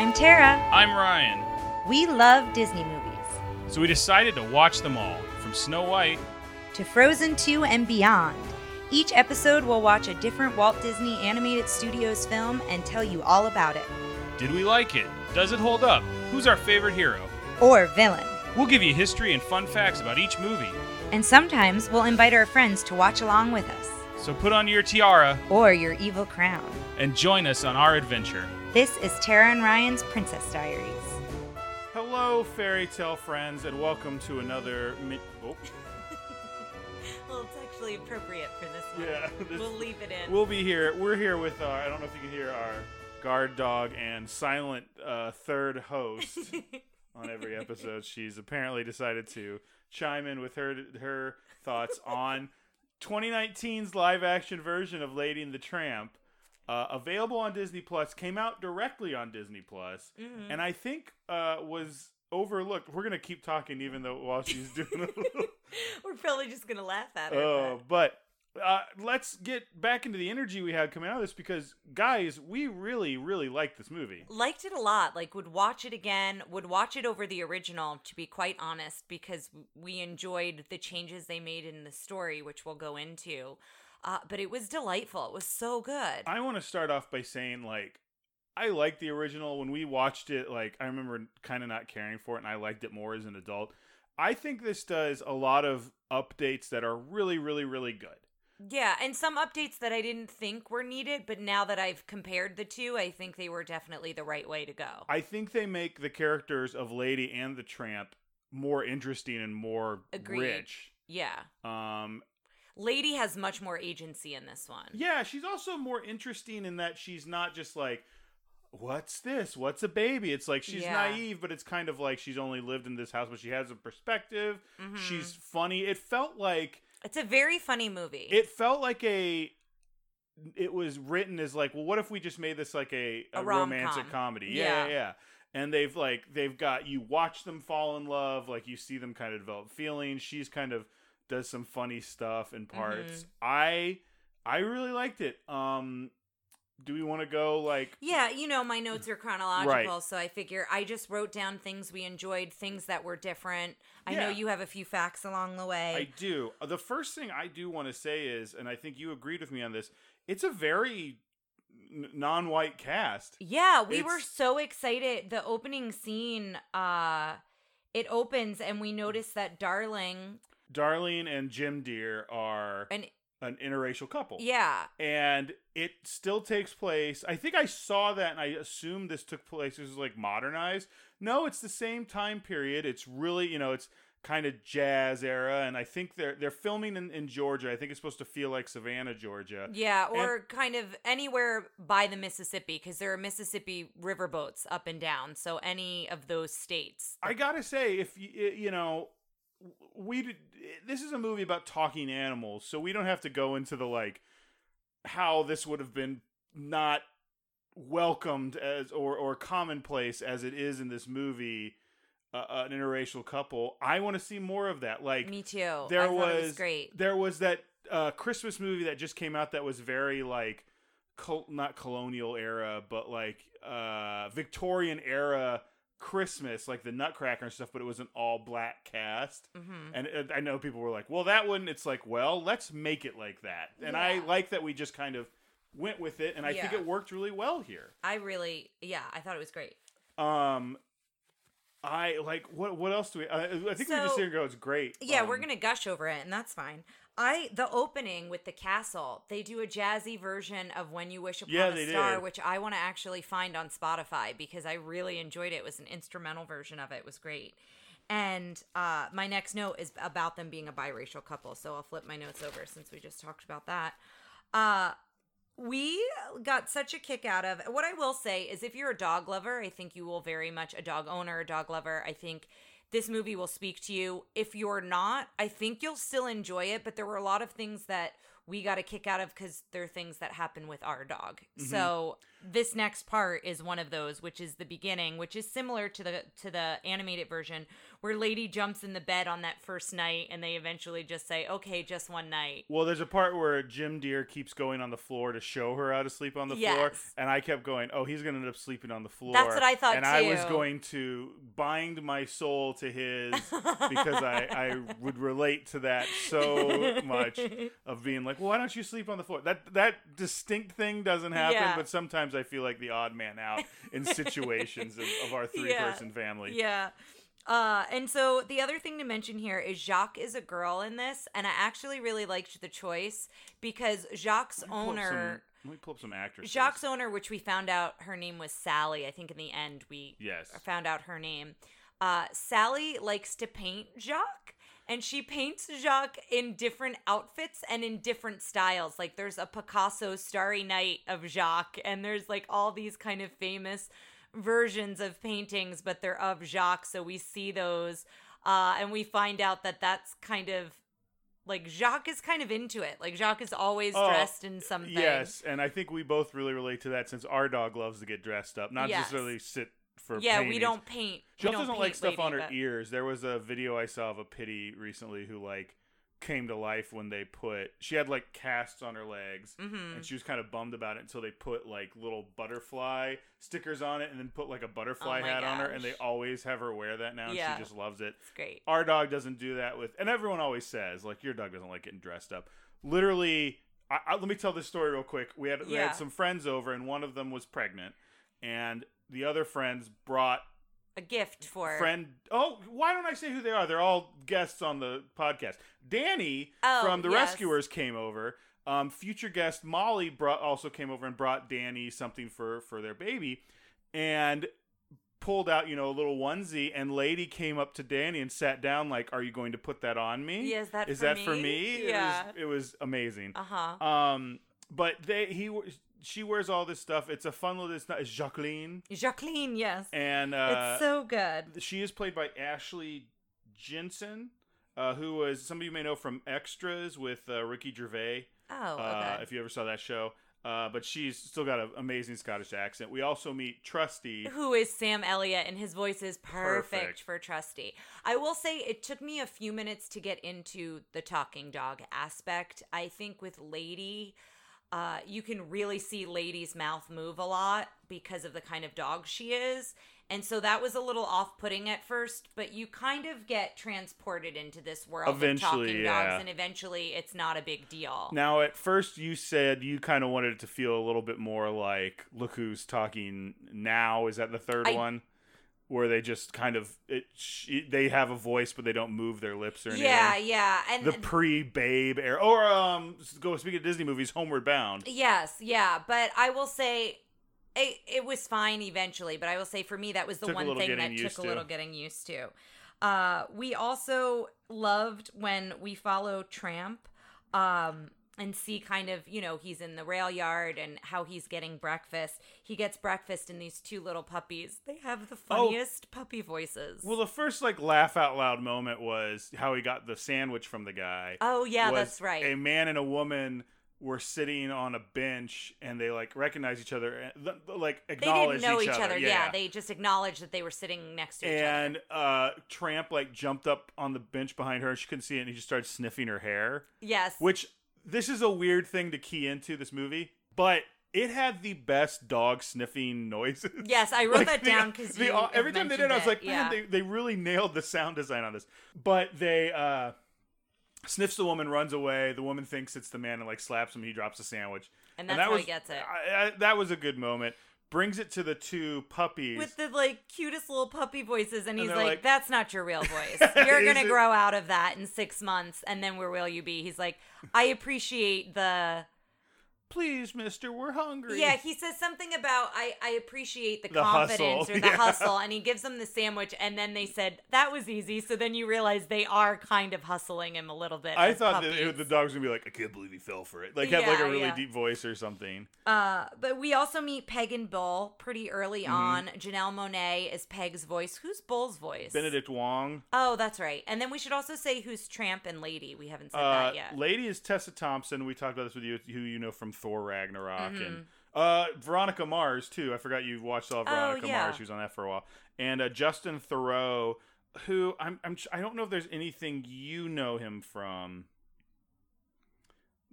I'm Tara. I'm Ryan. We love Disney movies. So we decided to watch them all, from Snow White. To Frozen 2 and beyond. Each episode we'll watch a different Walt Disney Animated Studios film and tell you all about it. Did we like it? Does it hold up? Who's our favorite hero? Or villain. We'll give you history and fun facts about each movie. And sometimes we'll invite our friends to watch along with us. So put on your tiara Or your evil crown. and join us on our adventure. This is Tara and Ryan's Princess Diaries. Hello, fairy tale friends, and welcome to another. Mi- oh, Well, it's actually appropriate for this one. Yeah, this- We'll leave it in. we'll be here. We're here with our. I don't know if you can hear our guard dog and silent uh, third host on every episode. She's apparently decided to chime in with her her thoughts on 2019's live action version of Lady and the Tramp. Uh, available on Disney Plus, came out directly on Disney Plus, Mm-hmm. and I think uh, was overlooked. We're gonna keep talking even though while she's doing a little We're probably just gonna laugh at Oh, but uh, let's get back into the energy we had coming out of this because, guys, we really, really liked this movie. liked it a lot like would watch it again would watch it over the original to be quite honest because we enjoyed the changes they made in the story which we'll go into uh, but it was delightful it was so good I want to start off by saying, like, I liked the original. When we watched it, like, I remember kind of not caring for it, and I liked it more as an adult. I think this does a lot of updates that are really, really, really good. Yeah and some updates that i didn't think were needed but now that i've compared the two i think they were definitely the right way to go I think they make the characters of Lady and the Tramp more interesting and more Agreed. rich. yeah Um, lady has much more agency in this one Yeah, she's also more interesting in that she's not just like, what's this? What's a baby? It's like she's Yeah. naive, but it's kind of like she's only lived in this house, but she has a perspective. Mhm. She's funny. It felt like it's a very funny movie it felt like a. It was written as like, well, what if we just made this like a, a, A romantic comedy? Yeah, Yeah. yeah, yeah. And they've like they've got you watch them fall in love, like you see them kind of develop feelings. She's kind of does some funny stuff in parts. Mhm. I I really liked it. Um do we want to go like Yeah, you know, my notes are chronological, Right. so I figure I just wrote down things we enjoyed, things that were different. I know you have a few facts along the way I do. Uh, The first thing I do want to say is and I think you agreed with me on this. It's a very non-white cast. yeah, we were so excited. The opening scene, uh it opens and we notice that Darling Darlene and Jim Dear are and an interracial couple. yeah, and it still takes place. I think I saw that, and I assumed this took place. This is like modernized. No, it's the same time period. It's really, you know, it's kind of jazz era, and I think they're they're filming in, in Georgia. I think it's supposed to feel like Savannah, Georgia. yeah, or kind of anywhere by the Mississippi because there are Mississippi riverboats up and down. So any of those states. I gotta say, if you you know, we did- this is a movie about talking animals, so we don't have to go into the like how this would have been not welcomed as or or commonplace as it is in this movie. Uh, an interracial couple. I want to see more of that. Like Me too. there I was, it was great. There was that uh, Christmas movie that just came out that was very like col- not colonial era, but like uh, Victorian era Christmas, like the Nutcracker and stuff. But it was an all black cast, hmm and uh, I know people were like, "Well, that one." It's like, well, let's make it like that. And I like that we just kind of went with it, and I think it worked really well here. I really, yeah, I thought it was great. Um. I like what? What else do we? I, I think we just So- here go. It's great. Yeah, we're Um, gonna gush over it, and that's fine. I the opening with the castle, they do a jazzy version of "When You Wish Upon Yeah, a Star," did. which I want to actually find on Spotify because I really enjoyed it. It was an instrumental version of it. It was great. And uh, my next note is about them being a biracial couple, so I'll flip my notes over since we just talked about that. Uh, we got such a kick out of what I will say is if you're a dog lover, I think you will very much a dog owner, a dog lover. I think this movie will speak to you. If you're not, I think you'll still enjoy it, but there were a lot of things that we got a kick out of because they're things that happen with our dog. Mm-hmm. So this next part is one of those, which is the beginning, which is similar to the to the animated version, where Lady jumps in the bed on that first night, and they eventually just say, "Okay, just one night." Well, there's a part where Jim Dear keeps going on the floor to show her how to sleep on the floor, and I kept going, "Oh, he's going to end up sleeping on the floor." That's what I thought, and I was going to bind my soul to his because I, I would relate to that so much of being like, well, "Why don't you sleep on the floor?" That that distinct thing doesn't happen, Yeah. but sometimes I feel like the odd man out in situations of, of our three Yeah. person family. Yeah. Uh, and so the other thing to mention here is Jacques is a girl in this, and I actually really liked the choice because Jacques' Let me pull up owner, some- let me pull up some actresses. Jacques' owner, which we found out her name was Sally. I think in the end we Yes. found out her name. Uh, Sally likes to paint Jacques, and she paints Jacques in different outfits and in different styles. Like there's a Picasso Starry Night of Jacques, and there's like all these kind of famous versions of paintings, but they're of Jacques. So we see those, uh, and we find out that that's kind of like Jacques is kind of into it. Like Jacques is always Oh, dressed in something. Yes, and I think we both really relate to that since our dog loves to get dressed up, not Yes. necessarily sit for. Yeah, we don't paint. She also doesn't like stuff on her but- ears. There was a video I saw of a pittie recently who like came to life when they put she had like casts on her legs Mhm. and she was kind of bummed about it until they put like little butterfly stickers on it and then put like a butterfly Oh hat on her and they always have her wear that now and she just loves it It's great. our dog doesn't do that with and everyone always says like your dog doesn't like getting dressed up literally I, I, let me tell this story real quick we had we had some friends over and one of them was pregnant and the other friends brought A gift for friend oh why don't i say who they are they're all guests on the podcast danny Oh, from the yes. rescuers came over um, future guest molly brought also came over and brought danny something for for their baby and pulled out you know a little onesie and lady came up to danny and sat down like are you going to put that on me Yeah, is that is for that me? for me Yeah. it was, it was amazing Uh huh. um but they he she wears all this stuff it's a fun little it's not it's jacqueline Jacqueline, yes. and uh it's so good. she is played by Ashley Jensen, uh, who was somebody you may know from Extras with uh, Ricky Gervais. Oh, okay. Uh, if you ever saw that show. Uh, but she's still got an amazing Scottish accent. We also meet Trusty. Who is Sam Elliott, and his voice is perfect, Perfect. for Trusty. I will say it took me a few minutes to get into the talking dog aspect. I think with Lady, uh, you can really see Lady's mouth move a lot because of the kind of dog she is. And so that was a little off putting at first, but you kind of get transported into this world Eventually, of talking yeah. dogs, and eventually it's not a big deal. Now, at first, you said you kind of wanted it to feel a little bit more like "Look Who's Talking Now." Is that the third I- one, where they just kind of it, she, they have a voice but they don't move their lips or anything? yeah, yeah. And The pre-Babe era, or um, go speak of Disney movies, Homeward Bound. Yes, yeah, but I will say it, it was fine eventually, but I will say for me that was the Took one thing that took a to. little getting used to. Uh, we also loved when we follow Tramp um, and see kind of, you know, he's in the rail yard and how he's getting breakfast. He gets breakfast in these two little puppies. They have the Oh. funniest puppy voices. Well, the first like laugh out loud moment was how he got the sandwich from the guy. oh, yeah, that's right. A man and a woman were sitting on a bench and they like recognize each other and like they acknowledge didn't know each, each other. Yeah. Yeah. they just acknowledged that they were sitting next to each other. and uh, Tramp like jumped up on the bench behind her she couldn't see it and he just started sniffing her hair. Yes. Which this is a weird thing to key into this movie, but it had the best dog sniffing noises. Yes, I wrote Like, that the- down because every time they did, it, I was like, man, yeah. they, they really nailed the sound design on this. But they uh, sniffs the woman, runs away. The woman thinks it's the man and like slaps him. He drops a sandwich, And that's that how he gets it. I, I, that was a good moment. Brings it to the two puppies. with the like cutest little puppy voices, and he's they're like, like- "That's not your real voice. You're gonna it? grow out of that in six months, and then where will you be?" He's like, "I appreciate the please, mister, we're hungry. Yeah, he says something about I, I appreciate the, The confidence hustle, or the yeah. hustle, and he gives them the sandwich, and then they said that was easy. So then you realize they are kind of hustling him a little bit. I thought that it- the dog's gonna be like, I can't believe he fell for it. Like have like a really yeah. deep voice or something. Uh, but we also meet Peg and Bull pretty early Mm-hmm. on. Janelle Monáe is Peg's voice. Who's Bull's voice? Benedict Wong. Oh, that's right. And then we should also say who's Tramp and Lady. We haven't said Uh, that yet. Lady is Tessa Thompson. We talked about this with you, who you know from Thor Ragnarok, Mm-hmm. and uh, Veronica Mars too. I forgot you watched all of Oh, Veronica yeah. Mars. She was on that for a while, and uh, Justin Theroux, who I'm, I'm I don't know if there's anything you know him from.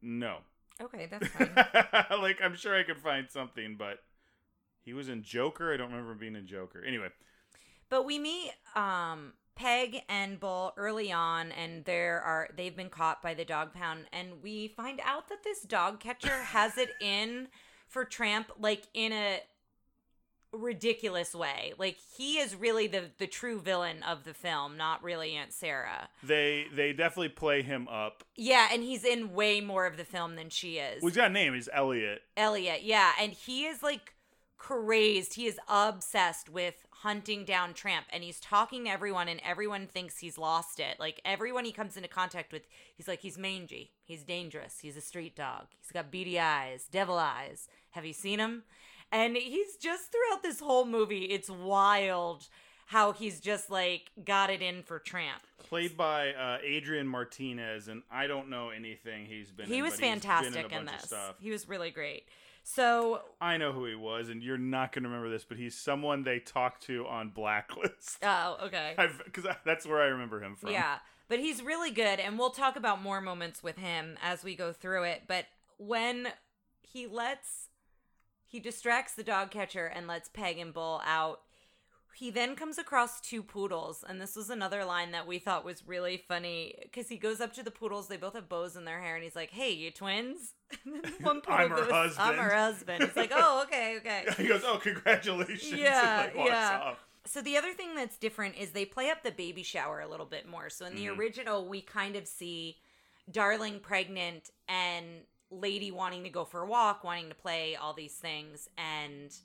No, okay, that's fine. like I'm sure I could find something, but he was in Joker. I don't remember being in Joker. Anyway, But we meet um Peg and Bull early on and there are they've been caught by the dog pound and we find out that this dog catcher has it in for Tramp like in a ridiculous way. Like he is really the the true villain of the film, not really Aunt Sarah. they they definitely play him up. Yeah, and he's in way more of the film than she is. Well, he's got a name. He's Elliot. Elliot, yeah, and he is like crazed. He is obsessed with hunting down Tramp, and he's talking to everyone, and everyone thinks he's lost it. Like everyone he comes into contact with, he's like, he's mangy, he's dangerous, he's a street dog, he's got beady eyes, devil eyes. Have you seen him? And he's just throughout this whole movie, it's wild how he's just like got it in for Tramp. played by uh, Adrian Martinez, and I don't know anything he's been. He in, was but he's been in, fantastic in, of this. He was really great. So I know who he was, and you're not going to remember this, but he's someone they talked to on Blacklist. Oh, okay. Because that's where I remember him from. Yeah, but he's really good, and we'll talk about more moments with him as we go through it. But when he lets, he distracts the dog catcher and lets Peg and Bull out. He then comes across two poodles, and this was another line that we thought was really funny because he goes up to the poodles. They both have bows in their hair, and he's like, "Hey, you twins?" One poodle I'm her goes, I'm husband." her husband. He's like, "Oh, okay, okay." he goes, "Oh, congratulations!" Yeah, like, yeah. off. So the other thing that's different is they play up the baby shower a little bit more. So in the Mm-hmm. original, we kind of see Darling pregnant and Lady wanting to go for a walk, wanting to play all these things, and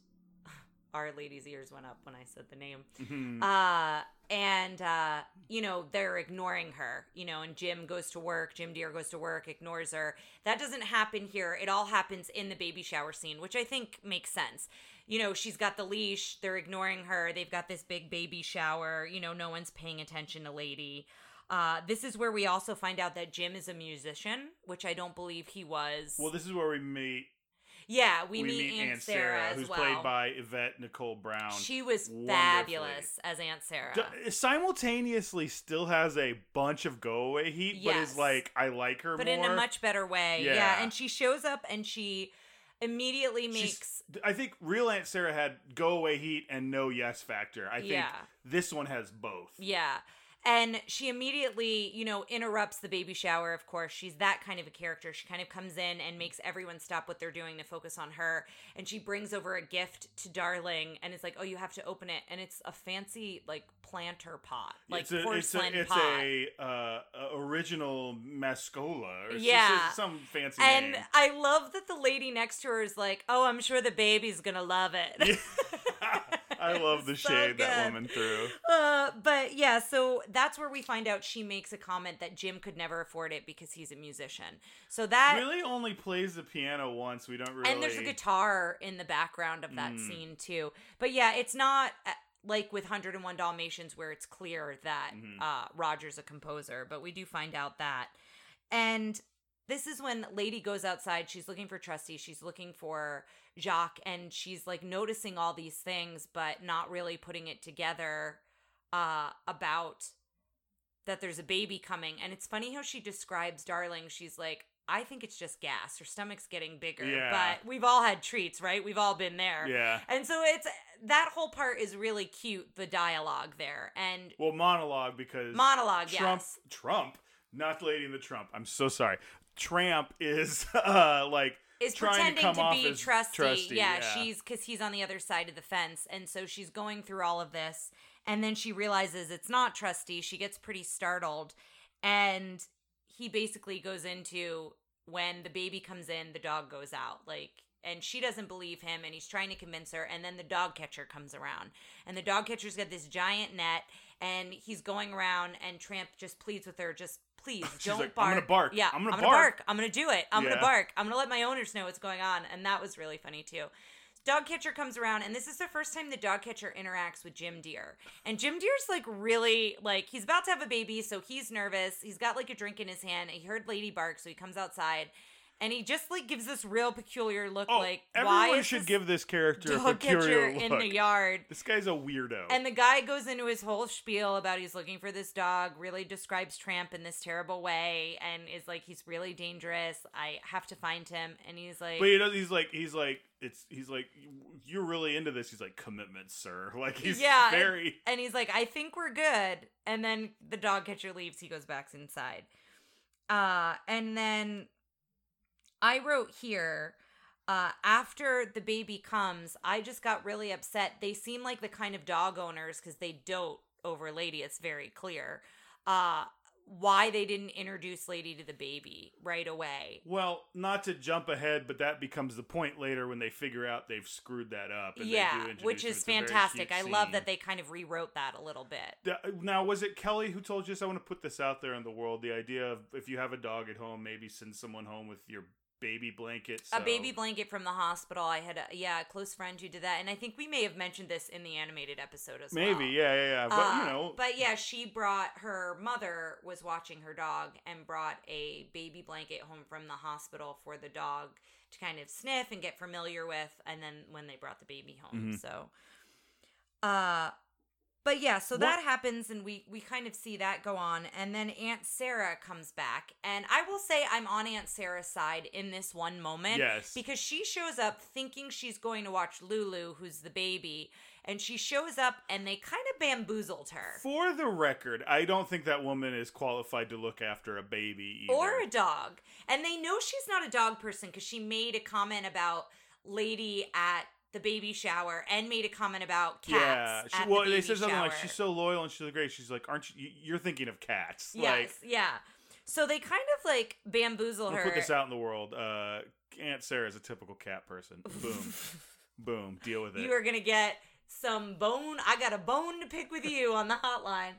our lady's ears went up when I said the name. Mhm. Uh, and uh, you know they're ignoring her. You know, and Jim goes to work. Jim Dear goes to work, ignores her. That doesn't happen here. It all happens in the baby shower scene, which I think makes sense. You know, she's got the leash. They're ignoring her. They've got this big baby shower. You know, no one's paying attention to Lady. Uh, this is where we also find out that Jim is a musician, which I don't believe he was. Well, this is where we meet. Yeah, we, meet, Aunt, Sarah, as who's well. played by Yvette Nicole Brown. she was fabulous as Aunt Sarah. D- eh, simultaneously still has a bunch of go away heat, but is like I like her but more. in a much better way. Yeah. Yeah. and she shows up and she immediately She's- makes I think real Aunt Sarah had go away heat and no yes factor. I think Yeah. this one has both. yeah. And she immediately, you know, interrupts the baby shower, of course. She's that kind of a character. She kind of comes in and makes everyone stop what they're doing to focus on her. And she brings over a gift to Darling and it's like, oh, you have to open it. And it's a fancy, like, planter pot, like it's a, porcelain it's a, it's pot. a, uh, original mascola or Yeah. some fancy and name. I love that the lady next to her is like, oh, I'm sure the baby's going to love it. I love the So shade that woman threw. Uh, but yeah, so that's where we find out she makes a comment that Jim could never afford it because he's a musician. So that Really only plays the piano once. We don't really. and there's a guitar in the background of that Mm. scene too. But yeah, it's not uh, like with 101 Dalmatians where it's clear that Mhm. uh, Roger's a composer, but we do find out that. And this is when Lady goes outside. She's looking for Trusty. She's looking for Jacques, and she's like noticing all these things, but not really putting it together uh, about that there's a baby coming. And it's funny how she describes Darling. She's like, I think it's just gas. Her stomach's getting bigger. Yeah. But we've all had treats, right? We've all been there. Yeah. And so it's that whole part is really cute, the dialogue there. And Well, monologue because monologue, Trump. yes. Trump, not the lady in the Trump. I'm so sorry. Tramp is uh like is pretending to to, be trusty. trusty, Yeah, yeah. she's because he's on the other side of the fence, and so she's going through all of this, and then she realizes it's not trusty. She gets pretty startled, and he basically goes into when the baby comes in, the dog goes out. Like and she doesn't believe him and he's trying to convince her and then the dog catcher comes around and the dog catcher's got this giant net and he's going around and tramp just pleads with her just please don't like, bark "I'm gonna bark. yeah I'm gonna bark. bark." i'm gonna do it i'm Yeah. gonna bark i'm gonna let my owners know what's going on and that was really funny too dog catcher comes around and this is the first time the dog catcher interacts with jim Dear. and jim Dear's like really like he's about to have a baby so he's nervous he's got like a drink in his hand he heard lady bark so he comes outside and he just like gives this real peculiar look Oh, like everyone why is should this give this character a peculiar look. in the yard This guy's a weirdo. and the guy goes into his whole spiel about he's looking for this dog, really describes Tramp in this terrible way, and is like, he's really dangerous. I have to find him. And he's like, but he does, he's like he's like it's he's like you're really into this. He's like commitment, sir. Like he's Yeah, and- very and he's like, I think we're good. And then the dog catcher leaves. He goes back inside. Uh, and then I wrote here, uh, after the baby comes, I just got really upset. They seem like the kind of dog owners because they dote over Lady. It's very clear. Uh, why they didn't introduce Lady to the baby right away. well, not to jump ahead, but that becomes the point later when they figure out they've screwed that up. And they do yeah, which is It's a very fantastic. I love scene. that they kind of rewrote that a little bit. Now, was it Kelly who told you this? I want to put this out there in the world. The idea of if you have a dog at home, maybe send someone home with your baby blanket. a baby blanket from the hospital. I had a yeah, a close friend who did that, and I think we may have mentioned this in the animated episode as well. Maybe, yeah, yeah, yeah. But Uh, you know, but yeah, she brought her mother was watching her dog and brought a baby blanket home from the hospital for the dog to kind of sniff and get familiar with, and then when they brought the baby home, Mhm. so. Uh, but yeah, so What- that happens, and we we kind of see that go on, and then Aunt Sarah comes back, and I will say I'm on Aunt Sarah's side in this one moment, Yes. because she shows up thinking she's going to watch Lulu, who's the baby, and she shows up, and they kind of bamboozled her, for the record, I don't think that woman is qualified to look after a baby either. or a dog, and they know she's not a dog person because she made a comment about Lady at the baby shower and made a comment about yeah, cats. she, at well, the they said something like she's so loyal and she's great. She's like, aren't you? you- You're thinking of cats. Yes, Like, yeah. So they kind of like bamboozle her. put this out in the world. Uh, Aunt Sarah is a typical cat person. Boom, boom. Deal with it. You are gonna get some bone. I got a bone to pick with you on the hotline.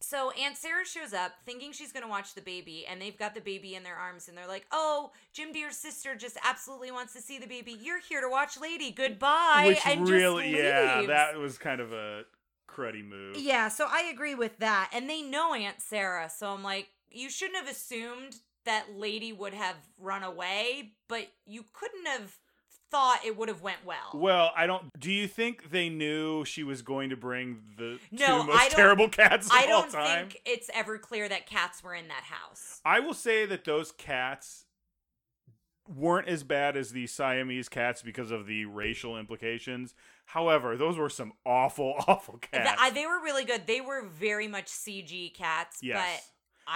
So Aunt Sarah shows up thinking she's gonna watch the baby, and they've got the baby in their arms, and they're like, "Oh, Jim Dear's sister just absolutely wants to see the baby. You're here to watch Lady. Goodbye." Which and really, yeah, that was kind of a cruddy move. Yeah, so I agree with that. And they know Aunt Sarah, so I'm like, you shouldn't have assumed that Lady would have run away, but you couldn't have thought it would have went well. Well, I don't. Do you think they knew she was going to bring the No, two most terrible cats of I all time? I don't think it's ever clear that cats were in that house. I will say that those cats weren't as bad as the Siamese cats because of the racial implications. However, those were some awful, awful cats. I- they were really good. They were very much CG cats, yes, but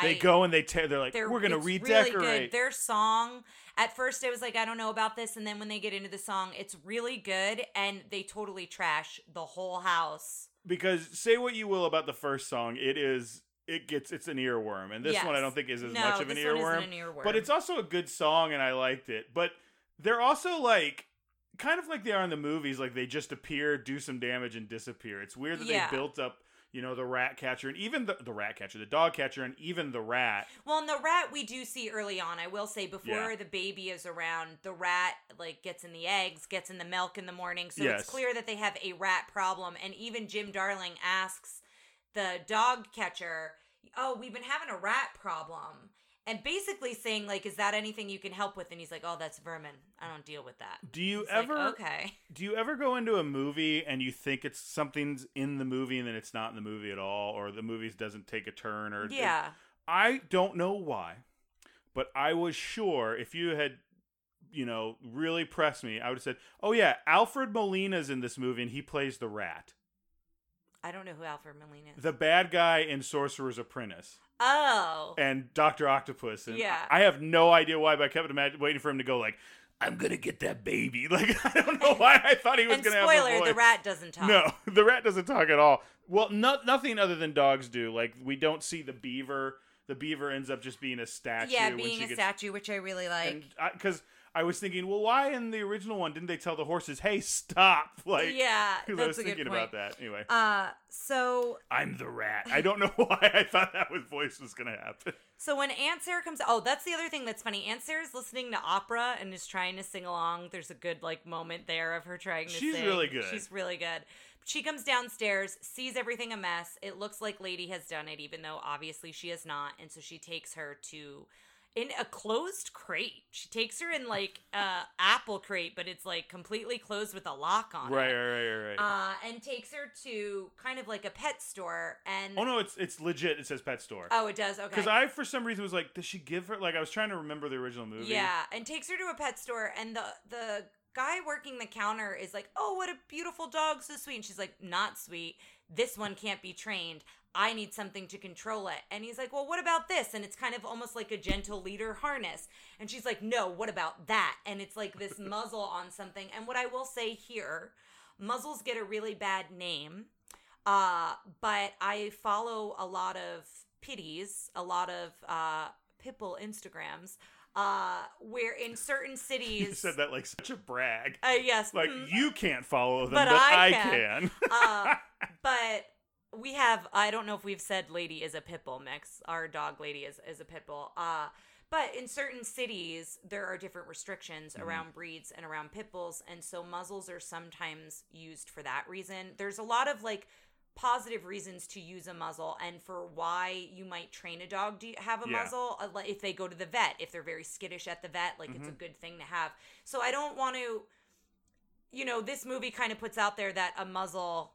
they go and they tear. They're like, they're, we're gonna redecorate. Really. Their song, at first, I was like, I don't know about this, and then when they get into the song, it's really good, and they totally trash the whole house. because say what you will about the first song, it is. It gets it's an earworm, and this one I don't think is as no, much of an earworm. an earworm. But it's also a good song, and I liked it. But they're also like, kind of like they are in the movies. Like they just appear, do some damage, and disappear. It's weird that Yeah. they built up, you know, the rat catcher and even the the rat catcher, the dog catcher, and even the rat. Well, and the rat we do see early on. I will say before Yeah. the baby is around, the rat like gets in the eggs, gets in the milk in the morning. So Yes. it's clear that they have a rat problem. And even Jim Darling asks the dog catcher, "Oh, we've been having a rat problem." And basically saying like, "Is that anything you can help with?" And he's like, "Oh, that's vermin. I don't deal with that." Do you It's like, ever okay. do you ever go into a movie and you think it's something's in the movie and then it's not in the movie at all, or the movie doesn't take a turn, or Yeah. I don't know why, but I was sure if you had, you know, really pressed me, I would have said, "Oh yeah, Alfred Molina's in this movie and he plays the rat, I don't know who Alfred Molina is. the bad guy in Sorcerer's Apprentice, oh. and Doctor Octopus." And Yeah. I have no idea why, but I kept imagine, waiting for him to go like, "I'm gonna get that baby." Like I don't know why I thought he was And gonna spoiler, have the, the rat doesn't talk. No, the rat doesn't talk at all. Well, no, nothing other than dogs do. Like we don't see the beaver the beaver ends up just being a statue. yeah, being a gets, statue, which I really like. Because I, was thinking, well, why in the original one didn't they tell the horses, "Hey, stop"? Like, yeah, 'cause that's I was a good thinking point. about that. Anyway, Uh, so I'm the rat. I don't know why I thought that was voice was gonna happen. So when Aunt Sarah comes, oh, that's the other thing that's funny. Aunt Sarah's listening to opera and is trying to sing along. There's a good like moment there of her trying to She's sing. really good. She's really good. She comes downstairs, sees everything a mess. It looks like Lady has done it, even though obviously she has not. And so she takes her to in a closed crate. She takes her in like a apple crate, but it's like completely closed with a lock on Right, it. right, right, right. Uh, and takes her to kind of like a pet store. And oh no, it's it's legit. It says pet store. oh, it does. Okay, Because I, for some reason, was like, does she give her? Like, I was trying to remember the original movie. Yeah, and takes her to a pet store, and the the guy working the counter is like, "Oh, what a beautiful dog, so sweet." And she's like, "Not sweet. This one can't be trained. I need something to control it." And he's like, "Well, what about this?" And it's kind of almost like a gentle leader harness. And she's like, "No, what about that?" And it's like this muzzle on something. And what I will say here, muzzles get a really bad name. Uh, but I follow a lot of pitties, a lot of uh Pipple Instagrams, uh, where in certain cities, You said that like such a brag. uh, yes, Like mhm, you can't follow them, But but, I I, can. can. uh, but we have I don't know if we've said lady is a pit bull mix. Our dog lady is, is a pit bull. Uh but in certain cities there are different restrictions Mm-hmm. around breeds and around pit bulls and so muzzles are sometimes used for that reason. There's a lot of like positive reasons to use a muzzle and for why you might train a dog to have a Yeah. muzzle uh, if they go to the vet if they're very skittish at the vet like it's a Mhm. good thing to have so i don't want to you know this movie kind of puts out there that a muzzle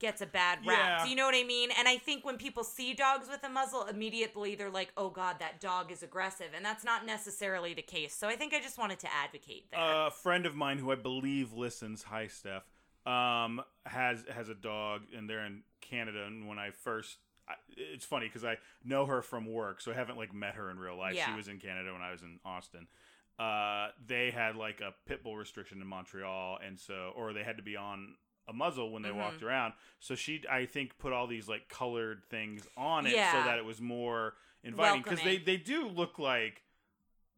gets a bad rap Yeah. do you know what i mean and i think when people see dogs with a muzzle immediately they're like oh god that dog is aggressive and that's not necessarily the case so i think i just wanted to advocate there a friend of mine who I believe listens, hi Steph, um, has has a dog, and they're in Canada. And when I first, I, it's funny because I know her from work, so I haven't like met her in real life. Yeah. She was in Canada when I was in Austin. Uh, they had like a pit bull restriction in Montreal, and so or they had to be on a muzzle when they Mhm. walked around. So she, I think, put all these like colored things on it Yeah. so that it was more inviting because they they do look like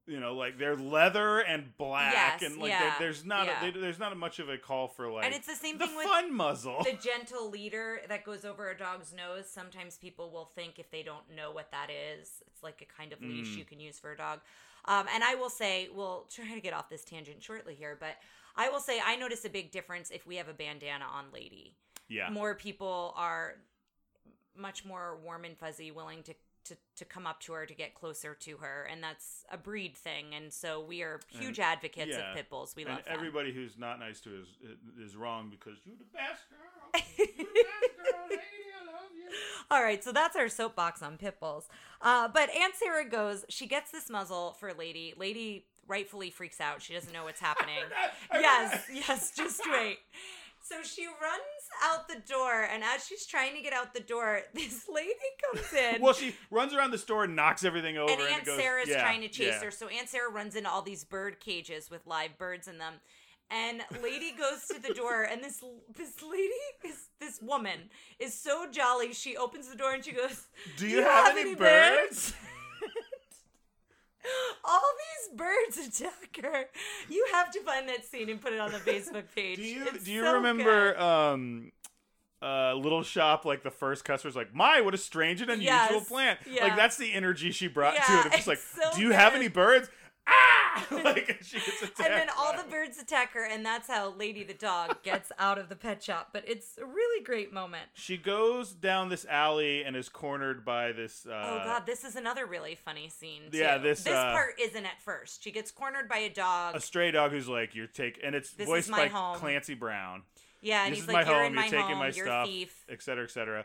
you know like they're leather and black Yes, and like yeah, there's not yeah. a, they, there's not much of a call for like and it's the same the thing with fun muzzle the gentle leader that goes over a dog's nose sometimes people will think if they don't know what that is it's like a kind of leash Mm. you can use for a dog um, and i will say we'll try to get off this tangent shortly here but i will say i notice a big difference if we have a bandana on lady. Yeah. More people are much more warm and fuzzy willing to to, to come up to her to get closer to her and that's a breed thing and so we are huge advocates yeah. of pit bulls. We and love them. everybody who's not nice to is is wrong because you're the best girl. You're the best girl lady. I love you. All right, so that's our soapbox on pit bulls. Uh, but Aunt Sarah goes, she gets this muzzle for Lady. Lady rightfully freaks out. She doesn't know what's happening. Yes, yes, just wait. So she runs out the door, and as she's trying to get out the door, this lady comes in. well she runs around the store and knocks everything over and and, Aunt it goes, Sarah's yeah, trying to chase yeah. her. So Aunt Sarah runs into all these bird cages with live birds in them. And lady goes to the door, and this this lady is this woman is so jolly. She opens the door and she goes, do you, have, any birds? All these birds attack her. You have to find that scene and put it on the Facebook page. Do you It's do you so remember good. um uh Little Shop like the first customer's like, "My, what a strange and unusual Yes, plant." yeah. Like that's the energy she brought to Yeah, it. It's just like, so "Do you have any birds?" Ah! like she gets attacked. And then all the birds attack her, and that's how Lady the dog gets out of the pet shop. But it's a really great moment. She goes down this alley and is cornered by this uh oh God, this is another really funny scene. Too. yeah, this, this uh, part isn't at first. She gets cornered by a dog. a stray dog who's like, "You're take," and it's This voiced by home. Clancy Brown. yeah, and this he's is like, my "You're home. in You're my taking home. my You're stuff, a thief." et cetera, et cetera.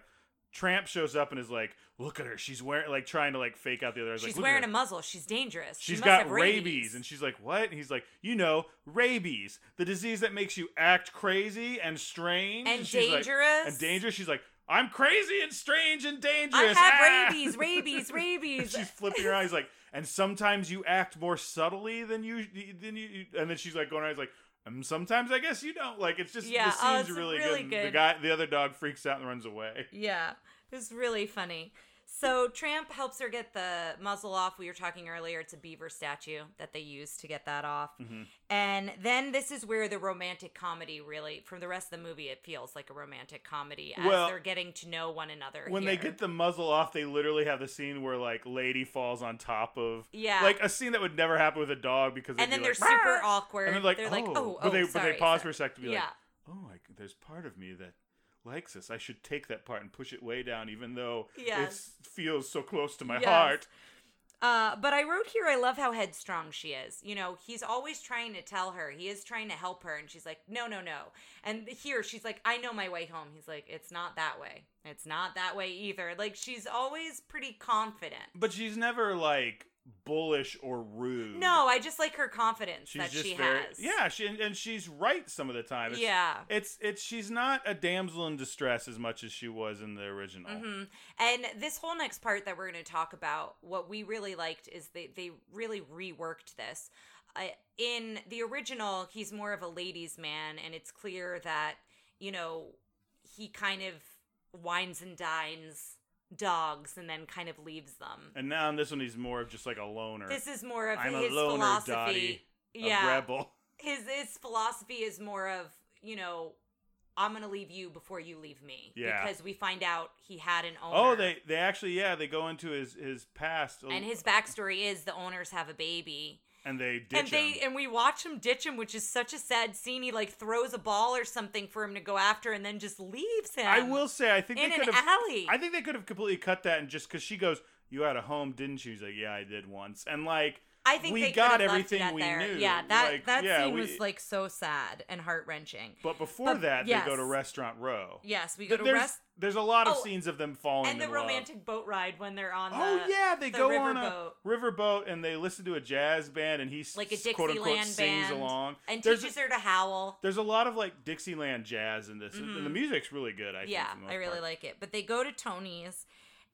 Tramp shows up and is like, "Look at her. She's wearing like trying to like fake out the other." She's like, "Look at wearing a muzzle. She's dangerous. She She's must got have rabies. and she's like, "What?" And he's like, "You know, rabies, the disease that makes you act crazy and strange And she's like- dangerous. and dangerous." She's like, "I'm crazy and strange and dangerous. I have ah!" rabies, rabies, rabies. she's flipping her eyes like, "And sometimes you act more subtly than you than you." And then she's like going around. He's like. And sometimes I guess you don't like. It's just Yeah, the oh, scene's it's really, really good. and The guy, the other dog, freaks out and runs away. Yeah, it was really funny. So Tramp helps her get the muzzle off. We were talking earlier; it's a beaver statue that they use to get that off. Mm-hmm. And then this is where the romantic comedy really, from the rest of the movie, it feels like a romantic comedy as Well, they're getting to know one another. when they get the muzzle off, they literally have the scene where like lady falls on top of Yeah. like a scene that would never happen with a dog because and then be they're like, super awkward. and they're like, they're oh, like, oh, but oh, they but they pause sorry. for a second to be yeah. like, oh, I, there's part of me that likes this. I should take that part and push it way down, even though Yes. it feels so close to my Yes. heart. Uh, but I wrote here, I love how headstrong she is. You know, he's always trying to tell her, he is trying to help her, and she's like, no, no, no. And here, she's like, I know my way home. He's like, it's not that way. It's not that way either. Like, she's always pretty confident. But she's never like bullish or rude. No, I just like her confidence she's that she very has. yeah. She and, and she's right some of the time. It's, Yeah. It's it's she's not a damsel in distress as much as she was in the original. hmm And this whole next part that we're going to talk about, what we really liked is they they really reworked this. Uh, in the original, he's more of a ladies' man, and it's clear that you know he kind of wines and dines dogs and then kind of leaves them. And now in this one, he's more of just like a loner. This is more of I'm a his loner, philosophy. Dottie, a yeah, rebel. his his philosophy is more of you know. I'm gonna leave you before you leave me. Yeah. Because we find out he had an oh, owner. Oh, they they actually yeah they go into his his past and his backstory is the owners have a baby and they ditch and they him. and we watch him ditch him which is such a sad scene he like throws a ball or something for him to go after and then just leaves him I will say I think in they an could have alley I think they could have completely cut that and just because she goes you had a home didn't you? She's like yeah I did once and like I think we they got everything we there. knew. Yeah, that Like, that yeah, scene we- was like so sad and heart wrenching. But before But, that, yes. they go to Restaurant Row. Yes, we go to there's, rest there's a lot of Oh, scenes of them falling and the in love. romantic boat ride when they're on the Oh yeah, they the go river on a boat. riverboat and they listen to a jazz band and he s- like a Dixieland sings band along. and there's teaches a, her to howl. there's a lot of like Dixieland jazz in this, and the music's really good. I Mm-hmm. yeah, think, for the most I really part. like it. But they go to Tony's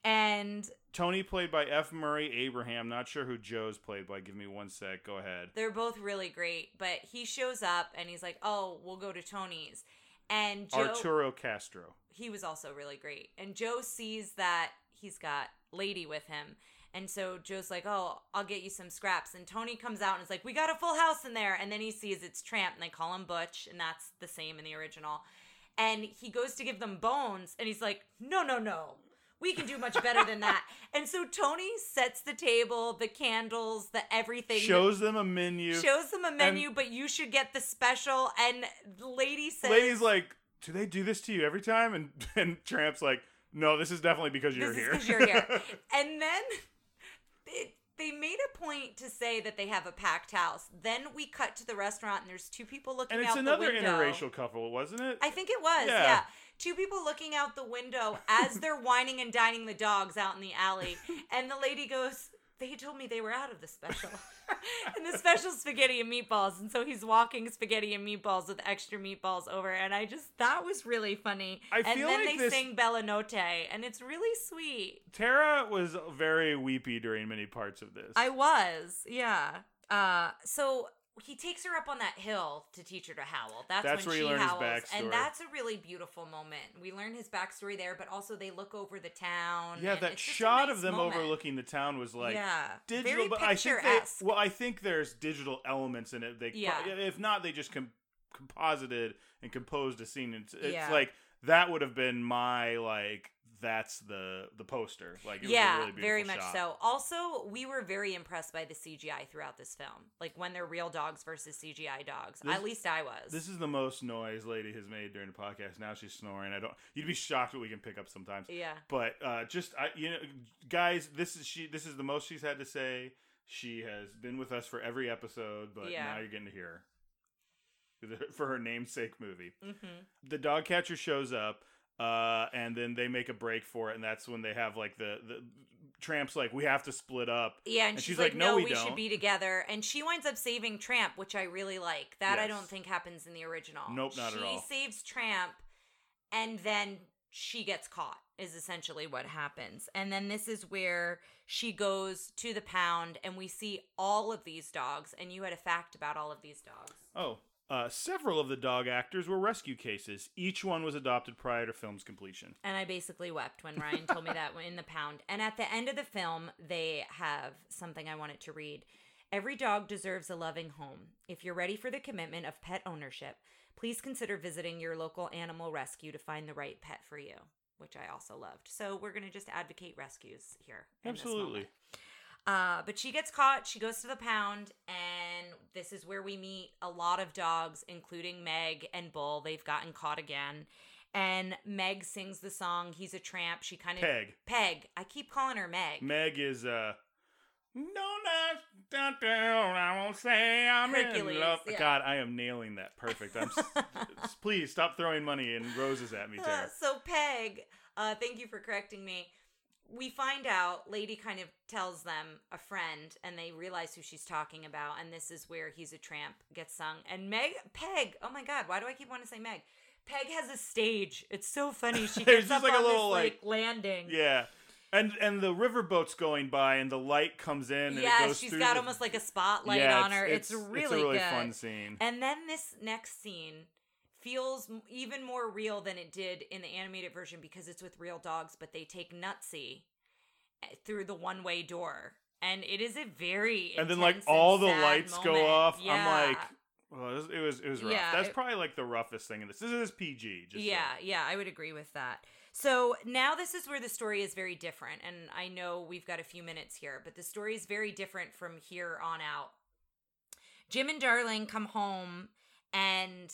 and Tony played by F. Murray Abraham. Not sure who Joe's played by. Give me one sec. Go ahead. They're both really great, but he shows up and he's like, "Oh, we'll go to Tony's." And Joe Arturo Castro. he was also really great. And Joe sees that he's got Lady with him. And so Joe's like, "Oh, I'll get you some scraps." And Tony comes out and is like, "We got a full house in there." And then he sees it's Tramp and they call him Butch, and that's the same in the original. And he goes to give them bones and he's like, "No, no, no. We can do much better than that." And so Tony sets the table, the candles, the everything Shows them a menu. shows them a menu, but you should get the special. And the lady says, Lady's like, do they do this to you every time? And and Tramp's like, no, this is definitely because you're this here. is because you're here. and then they, they made a point to say that they have a packed house. Then we cut to the restaurant, and there's two people looking and it's out another the window. interracial couple, wasn't it? I think it was, Yeah. yeah. Two people looking out the window as they're whining and dining the dogs out in the alley. And the lady goes, They told me they were out of the special. and the special spaghetti and meatballs. And so he's walking spaghetti and meatballs with extra meatballs over. And I just, that was really funny. I and feel then like they this- sing Bella Notte. And it's really sweet. Tara was very weepy during many parts of this. I was, yeah. Uh, so he takes her up on that hill to teach her to howl. That's, That's when where she learn his howls, backstory. and that's a really beautiful moment. We learn his backstory there, but also they look over the town. yeah, that it's just a shot nice of them moment. overlooking the town was like yeah, digital, very but I think they, well, I think there's digital elements in it. They, Yeah. if not, they just com- composited and composed a scene. It's, it's Yeah. like that would have been my like. That's the the poster. Like it was a yeah, really very much shot. so. Also, we were very impressed by the CGI throughout this film. Like when they're real dogs versus CGI dogs. This- At least I was. This is the most noise Lady has made during the podcast. Now she's snoring. I don't. You'd be shocked what we can pick up sometimes. yeah. But uh, just I, you know, guys, this is she. This is the most she's had to say. She has been with us for every episode, but Yeah. now you're getting to hear her for her namesake movie. Mm-hmm. The dog catcher shows up, uh, and then they make a break for it, and that's when they have like the the tramps like we have to split up. Yeah, and, And she's, she's like, "No, "No, we we, don't." should be together." And she winds up saving Tramp, which I really like. That I don't think happens in the original. Nope, not at all. she saves Tramp, and then she gets caught. Is essentially what happens. And then this is where she goes to the pound, and we see all of these dogs. And you had a fact about all of these dogs. Oh, Uh, several of the dog actors were rescue cases. Each one was adopted prior to film's completion. And I basically wept when Ryan told me that in the pound. And at the end of the film, they have something I wanted to read. Every dog deserves a loving home. If you're ready for the commitment of pet ownership, please consider visiting your local animal rescue to find the right pet for you, which I also loved. So we're going to just advocate rescues here. Absolutely. Uh, but she gets caught. She goes to the pound, and this is where we meet a lot of dogs, including Meg and Bull. They've gotten caught again. And Meg sings the song "He's a Tramp." She kind of Peg. Peg. I keep calling her Meg. Meg is uh no no down down I won't say I'm Hercules, in love. yeah. God, I am nailing that perfect. I'm s- please stop throwing money and roses at me, Tara. so Peg, uh, thank you for correcting me. We find out Lady kind of tells them a friend, and they realize who she's talking about, and this is where he's a tramp gets sung. And Meg, Peg, oh my God, why do I keep wanting to say Meg? Peg has a stage. It's so funny. She gets just up like a on little, this like- like landing. Yeah. And and the riverboat's going by and the light comes in and it Yeah, goes she's got the- almost like a spotlight Yeah, on her. It's, really it's a really good. fun scene. And then this next scene feels even more real than it did in the animated version because it's with real dogs, but they take Nutsy eh, through the one way door. And it is a very and then like all the lights moment. go off. Yeah. I'm like, well, it was it was, rough. Yeah, That's it- probably like the roughest thing in this. This is PG. Just so- yeah, yeah, I would agree with that. So now this is where the story is very different, and I know we've got a few minutes here, but the story is very different from here on out. Jim and Darling come home, and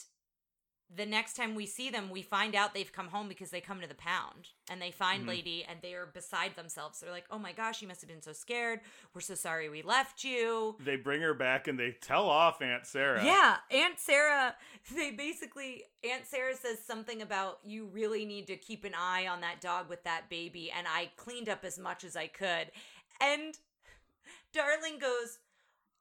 the next time we see them, we find out they've come home because they come to the pound and they find Mhm. Lady and they are beside themselves. They're like, oh my gosh, you must have been so scared. We're so sorry we left you. They bring her back and they tell off Aunt Sarah. Yeah, Aunt Sarah, they basically, Aunt Sarah says something about you really need to keep an eye on that dog with that baby. And I cleaned up as much as I could. And Darling goes,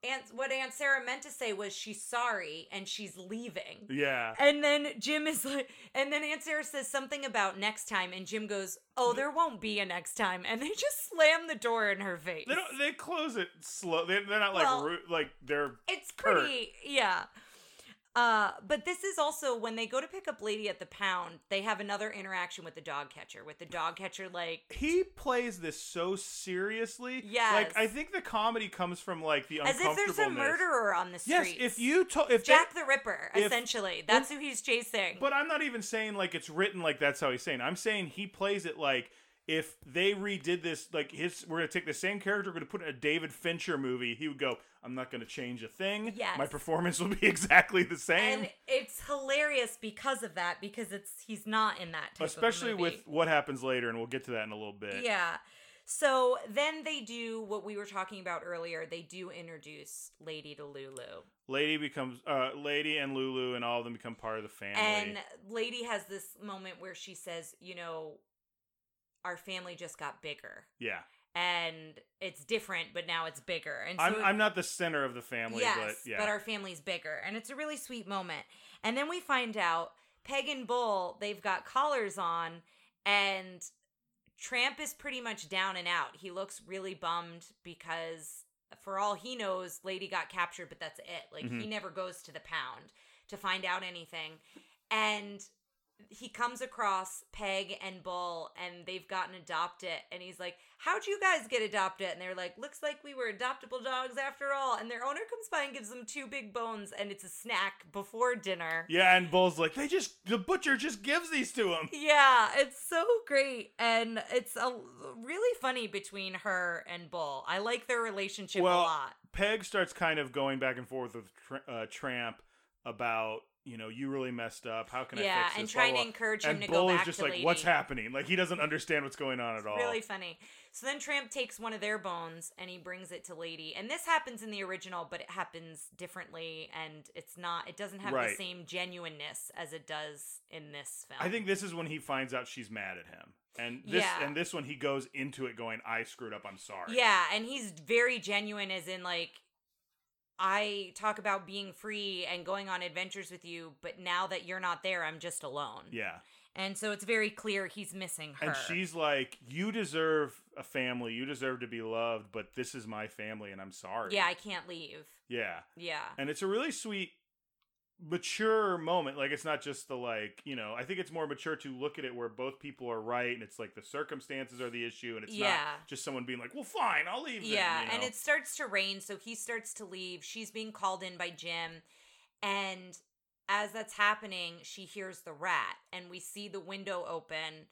Aunt, what Aunt Sarah meant to say was she's sorry and she's leaving. Yeah. And then Jim is like, and then Aunt Sarah says something about next time, and Jim goes, "Oh, there won't be a next time," and they just slam the door in her face. They don't. They close it slow. They, they're not like Well- ru- like they're. It's pretty, yeah. Uh, but this is also when they go to pick up Lady at the pound, they have another interaction with the dog catcher. With the dog catcher, like, He plays this so seriously. Yeah. Like I think the comedy comes from like the as if there's a murderer on the street. Yes. If you told if they- Jack the Ripper, if- essentially, that's who he's chasing. But I'm not even saying like it's written like that's how he's saying. I'm saying he plays it like if they redid this, like his, we're gonna take the same character, we're gonna put in a David Fincher movie. He would go, "I'm not gonna change a thing. Yes. My performance will be exactly the same." and it's hilarious because of that, because it's he's not in that type of Especially with what happens later, and we'll get to that in a little bit. Yeah. So then they do what we were talking about earlier. They do introduce Lady to Lulu. Lady becomes uh, Lady and Lulu, and all of them become part of the family. And Lady has this moment where she says, you know, our family just got bigger. yeah, And it's different, but now it's bigger. And so I'm I'm not the center of the family, yes, but yeah, But our family's bigger. And it's a really sweet moment. And then we find out Peg and Bull, they've got collars on, and Tramp is pretty much down and out. He looks really bummed because, for all he knows, Lady got captured, but that's it. Like, he Mhm. never goes to the pound to find out anything. And he comes across Peg and Bull and they've gotten adopted and he's like, How'd you guys get adopted? And they're like, Looks like we were adoptable dogs after all. And their owner comes by and gives them two big bones and it's a snack before dinner. yeah. And Bull's like, they just the butcher just gives these to him. Yeah, it's so great. And it's a really funny between her and Bull. I like their relationship Well, a lot. Peg starts kind of going back and forth with Tr- uh, Tramp about you know you really messed up. How can I Yeah, fix this? and trying to blah, blah. encourage him and to Bull go is back just to like, Lady. what's happening? Like he doesn't understand what's going on at all. Really funny. So then Tramp takes one of their bones and he brings it to Lady. And this happens in the original, but it happens differently and it's not it doesn't have the same genuineness as it does in this film. I think this is when he finds out she's mad at him, and this Yeah. and this one he goes into it going, "I screwed up. I'm sorry." Yeah, and he's very genuine as in like I talk about being free and going on adventures with you, but now that you're not there, I'm just alone. Yeah. And so it's very clear he's missing her. And she's like, "You deserve a family. You deserve to be loved, but this is my family, and I'm sorry." Yeah, I can't leave. Yeah. Yeah. And it's a really sweet mature moment. Like it's not just the like, you know, I think it's more mature to look at it where both people are right and it's like the circumstances are the issue and it's Yeah. not just someone being like, "Well, fine, I'll leave." then," Yeah, you and it starts to rain, so he starts to leave. She's being called in by Jim, and as that's happening, she hears the rat, and we see the window open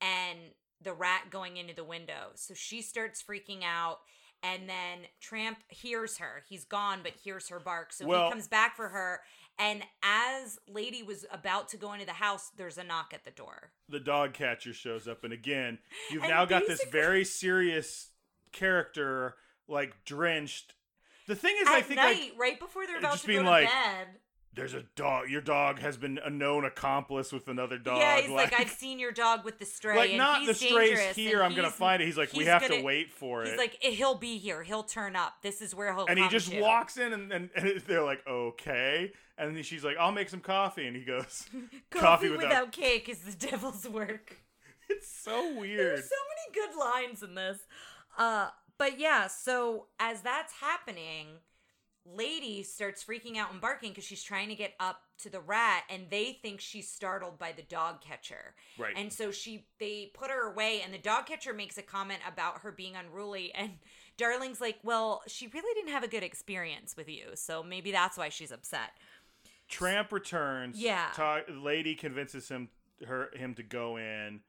and the rat going into the window. So she starts freaking out. And then Tramp hears her. He's gone, but hears her bark. So Well- he comes back for her. And as Lady was about to go into the house, there's a knock at the door. the dog catcher shows up and again, you've And now got this very serious character like drenched. The thing is, I At think night, like right before they're uh, about just to go to like, bed. There's a dog. Your dog has been a known accomplice with another dog. yeah, he's like, I've seen your dog with the stray. like not he's the strays here. I'm gonna find it. He's like, we have to gonna- wait for He's it. He's like, he'll be here. He'll turn up. This is where he'll. and he just to." walks in and, and, and they're like okay and then she's like i'll make some coffee and he goes Coffee, without... cake is the devil's work. it's so weird There's so many good lines in this. Uh, but yeah, so as that's happening, Lady starts freaking out and barking because she's trying to get up to the rat, and they think she's startled by the dog catcher. Right. And so she they put her away, and the dog catcher makes a comment about her being unruly, and Darling's like, "Well, she really didn't have a good experience with you, so maybe that's why she's upset." tramp returns Yeah. Ta- lady convinces him her him to go in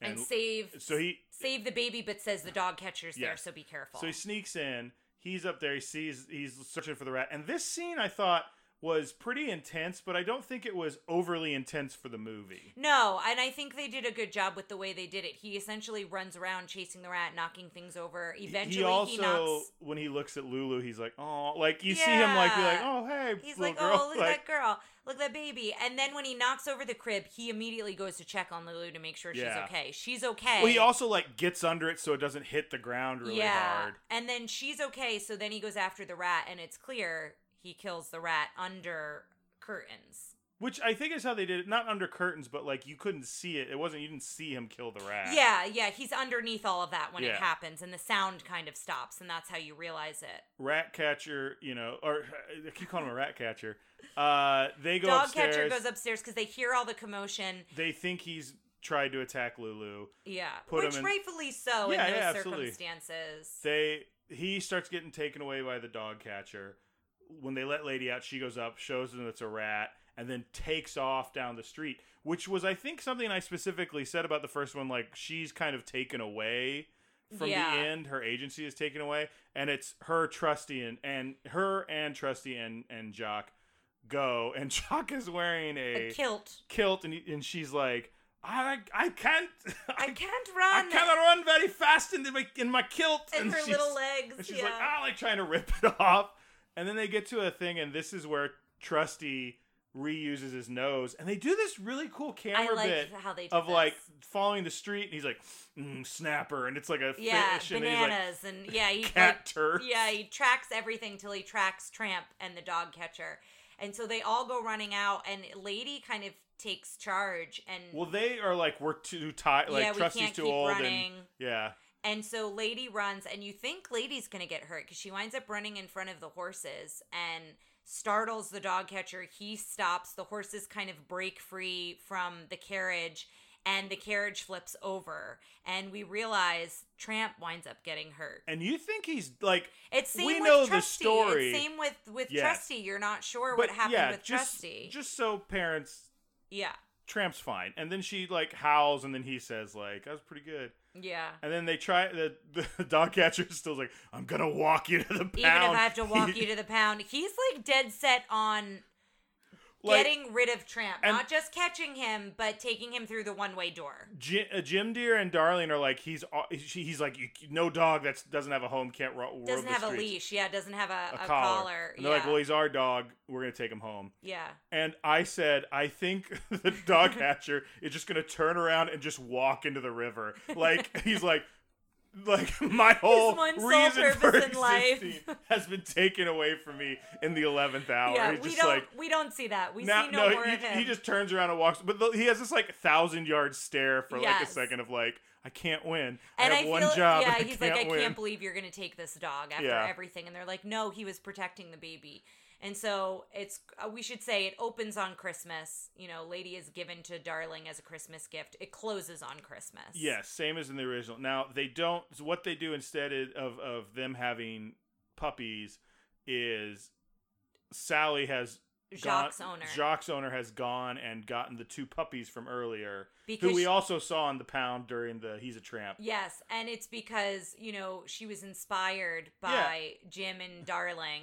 And, save so he save the baby, but says the dog catcher's there, so be careful. so he sneaks in he's up there he sees he's searching for the rat. And this scene i thought was pretty intense but i don't think it was overly intense for the movie No, and I think they did a good job with the way they did it. He essentially runs around chasing the rat, knocking things over. Eventually, he also he knocks. when he looks at lulu he's like oh like you see him like be like oh hey He's like, girl. "Oh, look like, at that girl! Look at that baby!" And then when he knocks over the crib, he immediately goes to check on Lulu to make sure Yeah. she's okay. She's okay. Well, he also like gets under it so it doesn't hit the ground really yeah, hard. and then she's okay. So then he goes after the rat, and it's clear he kills the rat under curtains. Which I think is how they did it. Not under curtains, but like you couldn't see it. It wasn't you didn't see him kill the rat. Yeah, yeah, he's underneath all of that when it happens, and the sound kind of stops, and that's how you realize it. Rat catcher, you know, or I keep calling him a rat catcher. Uh, they go Dog upstairs. catcher goes upstairs because they hear all the commotion. They think he's tried to attack Lulu. Yeah, Put which him in- rightfully so Yeah, in those yeah, absolutely. circumstances. They he starts getting taken away by the dog catcher. When they let Lady out, she goes up, shows them it's a rat, and then takes off down the street. Which was, I think, something I specifically said about the first one. Like she's kind of taken away from Yeah. the end. Her agency is taken away, and it's her Trusty and and her and Trusty and and Jock go, and Jock is wearing a, a kilt. kilt, and and she's like. I, I can't I can't run I cannot run very fast in my in my kilt and her she's- little legs. and she's yeah. like, ah, like trying to rip it off. And then they get to a thing, and this is where Trusty reuses his nose. And they do this really cool camera like bit how they did of like following the street, and he's like, mm, snapper. And it's like a yeah, fish, and he's like, bananas, and yeah, he cat like, turds. yeah, he tracks everything till he tracks Tramp and the dog catcher, and so they all go running out, and Lady kind of takes charge, and well, they are like, we're too tired. Like, yeah, Trusty's too old. running. And yeah. And so Lady runs, and you think Lady's gonna get hurt because she winds up running in front of the horses and startles the dog catcher. He stops. The horses kind of break free from the carriage, and the carriage flips over. And we realize Tramp winds up getting hurt. And you think he's like, It's same we with know the story. It's same with with. Trusty. You're not sure but what happened yeah, with just, Trusty. just so parents yeah, Tramp's fine. And then she like howls, and then he says like, "That was pretty good." Yeah. And then they try the, the dog catcher is still like, "I'm gonna walk you to the pound." Even if I have to walk you to the pound, he's like dead set on Like, getting rid of Tramp, and- not just catching him, but taking him through the one-way door. Jim, uh, Jim Dear and Darling are like, he's uh, he- he's like, you, no dog that doesn't have a home can't ro- roam Doesn't the have a streets." leash. Yeah, doesn't have a, a, collar. And they're yeah. like, well, he's our dog. We're gonna take him home. yeah. And I said, I think the dog catcher is just gonna turn around and just walk into the river. Like he's like, like my whole reason for purpose in life. existing has been taken away from me in the eleventh hour. yeah, He's we don't like. we don't see that. We Now, see no, no, more he, of him. he just turns around and walks, but the, he has this like thousand yard stare for like a second of like, I can't win. and I I have one feel, job. yeah, and I he's can't like, I win. can't believe you're gonna take this dog after Yeah. everything. And they're like, no, he was protecting the baby. And so it's uh, we should say it opens on Christmas. You know, Lady is given to Darling as a Christmas gift. It closes on Christmas. Yes, same as in the original. Now they don't. So what they do instead of of them having puppies is Sally has Jock's gone, owner. Jock's owner has gone and gotten the two puppies from earlier, Because who we she- also saw in the pound during the He's a Tramp. Yes, and it's because, you know, she was inspired by Jim and Darling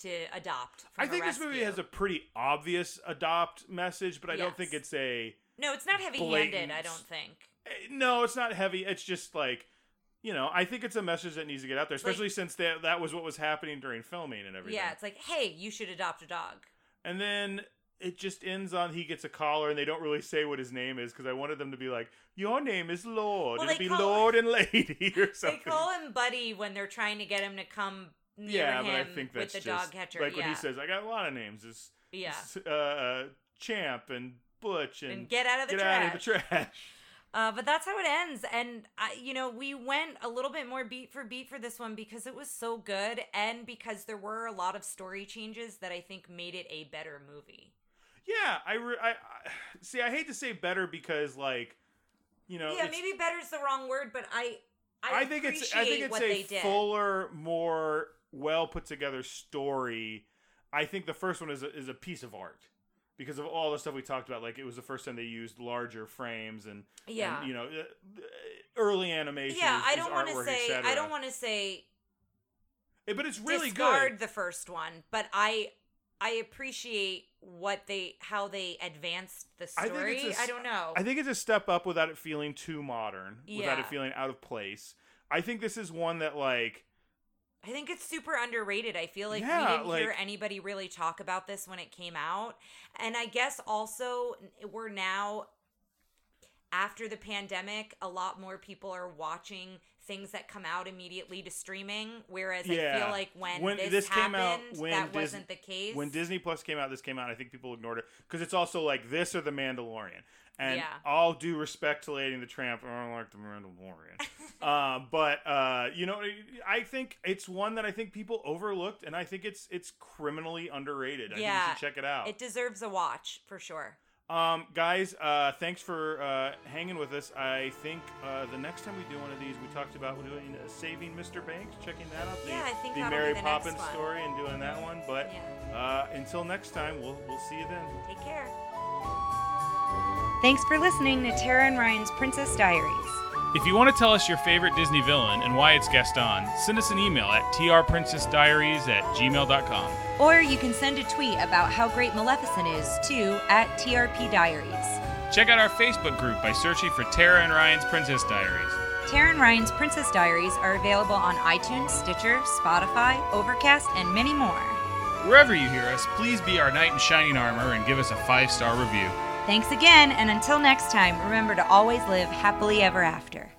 to adopt. From I think this movie has a pretty obvious adopt message, but I don't think it's a. No, it's not heavy handed, I don't think. eh, No, it's not heavy. It's just like. You know, I think it's a message that needs to get out there, especially since that that was what was happening during filming and everything. Yeah, it's like, hey, you should adopt a dog. And then it just ends on he gets a collar and they don't really say what his name is because I wanted them to be like, Your name is Lord. Well, It'll be call- Lord and Lady or something. They call him Buddy when they're trying to get him to come yeah, but I think that's just dog catcher. like yeah. when he says, I got a lot of names. It's, yeah. uh, Champ and Butch and, And get out of the get trash. out of the trash. Uh, but that's how it ends. And, I, you know, we went a little bit more beat for beat for this one because it was so good and because there were a lot of story changes that I think made it a better movie. Yeah, I, re- I, I see. I hate to say better because, like, you know, yeah, maybe better's the wrong word, but I I, I think it's I think it's what a they did. fuller, more well put together story. I think the first one is a, is a piece of art because of all the stuff we talked about. Like it was the first time they used larger frames and Yeah. and, you know, uh, early animation. yeah, is- I don't want to say. I don't want to say Eh, but it's really discard good. the first one, but I I appreciate what they how they advanced the I story. it's a I don't know. I think it's a step up without it feeling too modern, without it feeling out of place. I think this is one that like I think it's super underrated. I feel like Yeah, we didn't hear anybody really talk about this when it came out. And I guess also we're now after the pandemic, a lot more people are watching things that come out immediately to streaming whereas I feel like when, When this, this came out- when that Dis- wasn't the case. when Disney Plus came out, this came out. I think people ignored it because it's also like this or the Mandalorian. And Yeah. all due respect to Lady and the Tramp, I don't like the Mandalorian. uh, but uh, you know, I think it's one that I think people overlooked, and I think it's it's criminally underrated. I think Yeah, you should check it out. it deserves a watch for sure. Um, guys, uh, thanks for uh, hanging with us. I think uh, the next time we do one of these, we talked about doing uh, Saving Mr. Banks, checking that out. The, Yeah, I think the that'll be Mary the next Poppins one. story and doing that one. But Yeah. uh, until next time, we'll we'll see you then. Take care. Thanks for listening to Tara and Ryan's Princess Diaries. If you want to tell us your favorite Disney villain and why it's Gaston, send us an email at trprincessdiaries at gmail.com. Or you can send a tweet about how great Maleficent is to at trpdiaries. Check out our Facebook group by searching for Tara and Ryan's Princess Diaries. Tara and Ryan's Princess Diaries are available on iTunes, Stitcher, Spotify, Overcast, and many more. Wherever you hear us, please be our knight in shining armor and give us a five star review. Thanks again, and until next time, remember to always live happily ever after.